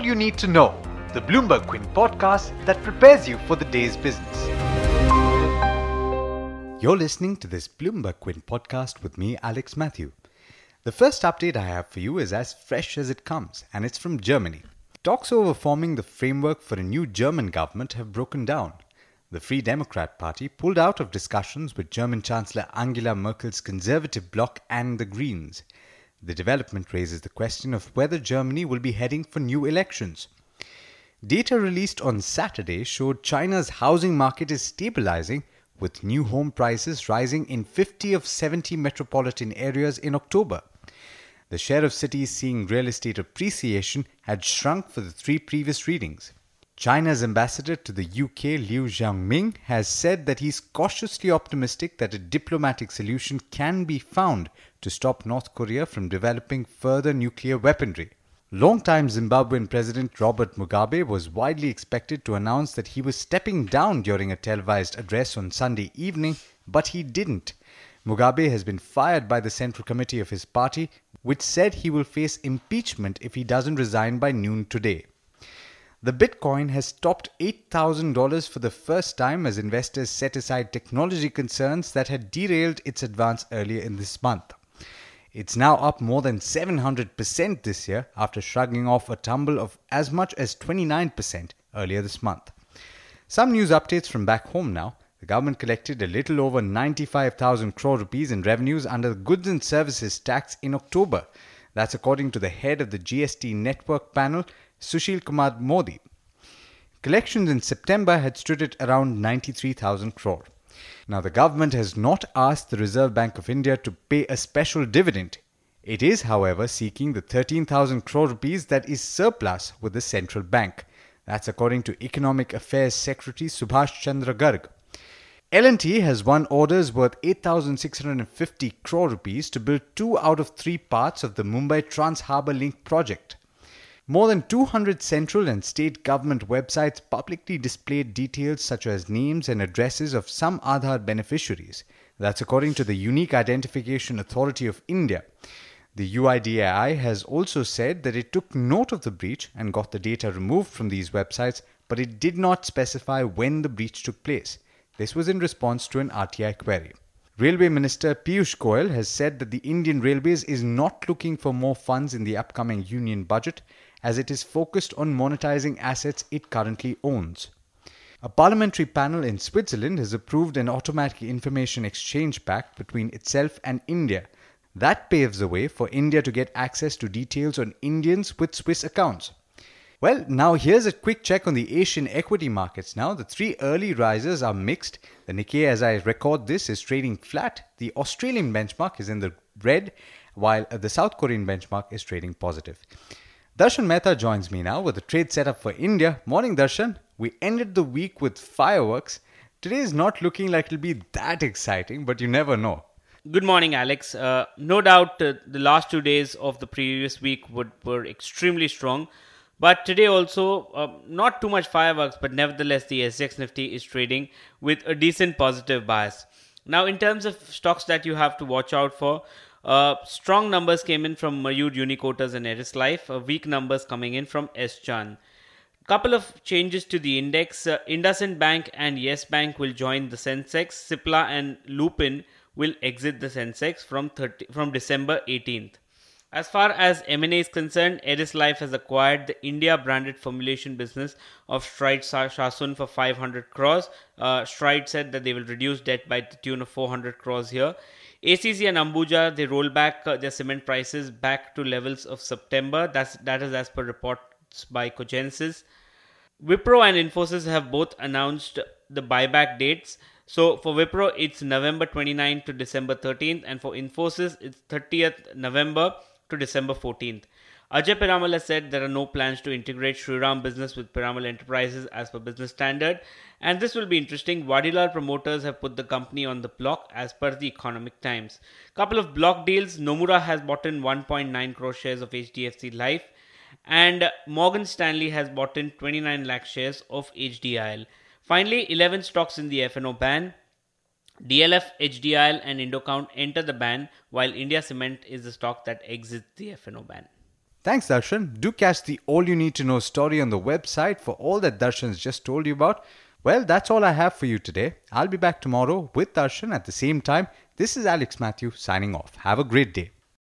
all you need to know, the Bloomberg Quint podcast that prepares you for the day's business. You're listening to this Bloomberg Quint podcast with me, Alex Matthew. The first update I have for you is as fresh as it comes, and it's from Germany. Talks over forming the framework for a new German government have broken down. The Free Democrat Party pulled out of discussions with German Chancellor Angela Merkel's Conservative Bloc and the Greens. The development raises the question of whether Germany will be heading for new elections. Data released on Saturday showed China's housing market is stabilizing, with new home prices rising in 50 of 70 metropolitan areas in October. The share of cities seeing real estate appreciation had shrunk for the three previous readings. China's ambassador to the UK, Liu Xiaoming, has said that he's cautiously optimistic that a diplomatic solution can be found to stop North Korea from developing further nuclear weaponry. Longtime Zimbabwean President Robert Mugabe was widely expected to announce that he was stepping down during a televised address on Sunday evening, but he didn't. Mugabe has been fired by the Central Committee of his party which said he will face impeachment if he doesn't resign by noon today. The Bitcoin has topped $8,000 for the first time as investors set aside technology concerns that had derailed its advance earlier in this month. It's now up more than 700% this year after shrugging off a tumble of as much as 29% earlier this month. Some news updates from back home now. The government collected a little over 95,000 crore rupees in revenues under the goods and services tax in October. That's according to the head of the GST network panel, Sushil Kumar Modi. Collections in September had stood at around 93,000 crore. Now, the government has not asked the Reserve Bank of India to pay a special dividend. It is, however, seeking the 13,000 crore rupees that is surplus with the central bank. That's according to Economic Affairs Secretary Subhash Chandra Garg. L&T has won orders worth 8,650 crore rupees to build two out of three parts of the Mumbai Trans Harbour Link project. More than 200 central and state government websites publicly displayed details such as names and addresses of some Aadhaar beneficiaries. That's according to the Unique Identification Authority of India. The UIDAI has also said that it took note of the breach and got the data removed from these websites, but it did not specify when the breach took place. This was in response to an RTI query. Railway Minister Piyush Goyal has said that the Indian Railways is not looking for more funds in the upcoming union budget as it is focused on monetizing assets it currently owns. A parliamentary panel in Switzerland has approved an automatic information exchange pact between itself and India. That paves the way for India to get access to details on Indians with Swiss accounts. Well, now here's a quick check on the Asian equity markets. Now, the three early risers are mixed. The Nikkei, as I record this, is trading flat. The Australian benchmark is in the red, while the South Korean benchmark is trading positive. Darshan Mehta joins me now with the trade setup for India. Morning, Darshan. We ended the week with fireworks. Today is not looking like it'll be that exciting, but you never know. Good morning, Alex. Uh, no doubt uh, the last two days of the previous week would, were extremely strong. But today also, uh, not too much fireworks, but nevertheless, the SGX Nifty is trading with a decent positive bias. Now, in terms of stocks that you have to watch out for, uh, strong numbers came in from Mayur Uniquoters and Eris Life, uh, weak numbers coming in from S-Chand. Couple of changes to the index. Uh, IndusInd Bank and Yes Bank will join the Sensex. Cipla and Lupin will exit the Sensex from 30, from December 18th. As far as M&A is concerned, Eris Life has acquired the India branded formulation business of Strides Shasun for 500 crores. Uh, Stride said that they will reduce debt by the tune of 400 crores here. ACC and Ambuja they roll back uh, their cement prices back to levels of September. That's that is as per reports by Cogencis. Wipro and Infosys have both announced the buyback dates. So for Wipro, it's November 29th to December 13th, and for Infosys, it's 30th November to December 14th. Ajay Piramal has said there are no plans to integrate Shriram business with Piramal Enterprises as per business standard. And this will be interesting. Vadilal promoters have put the company on the block as per the Economic Times. Couple of block deals. Nomura has bought in 1.9 crore shares of HDFC Life. And Morgan Stanley has bought in 29 lakh shares of HDIL. Finally, 11 stocks in the F&O ban. DLF, HDIL, and Indocount enter the ban, while India Cement is the stock that exits the F&O ban. Thanks, Darshan. Do catch the All You Need to Know story on the website for all that Darshan's just told you about. Well, that's all I have for you today. I'll be back tomorrow with Darshan at the same time. This is Alex Matthew signing off. Have a great day.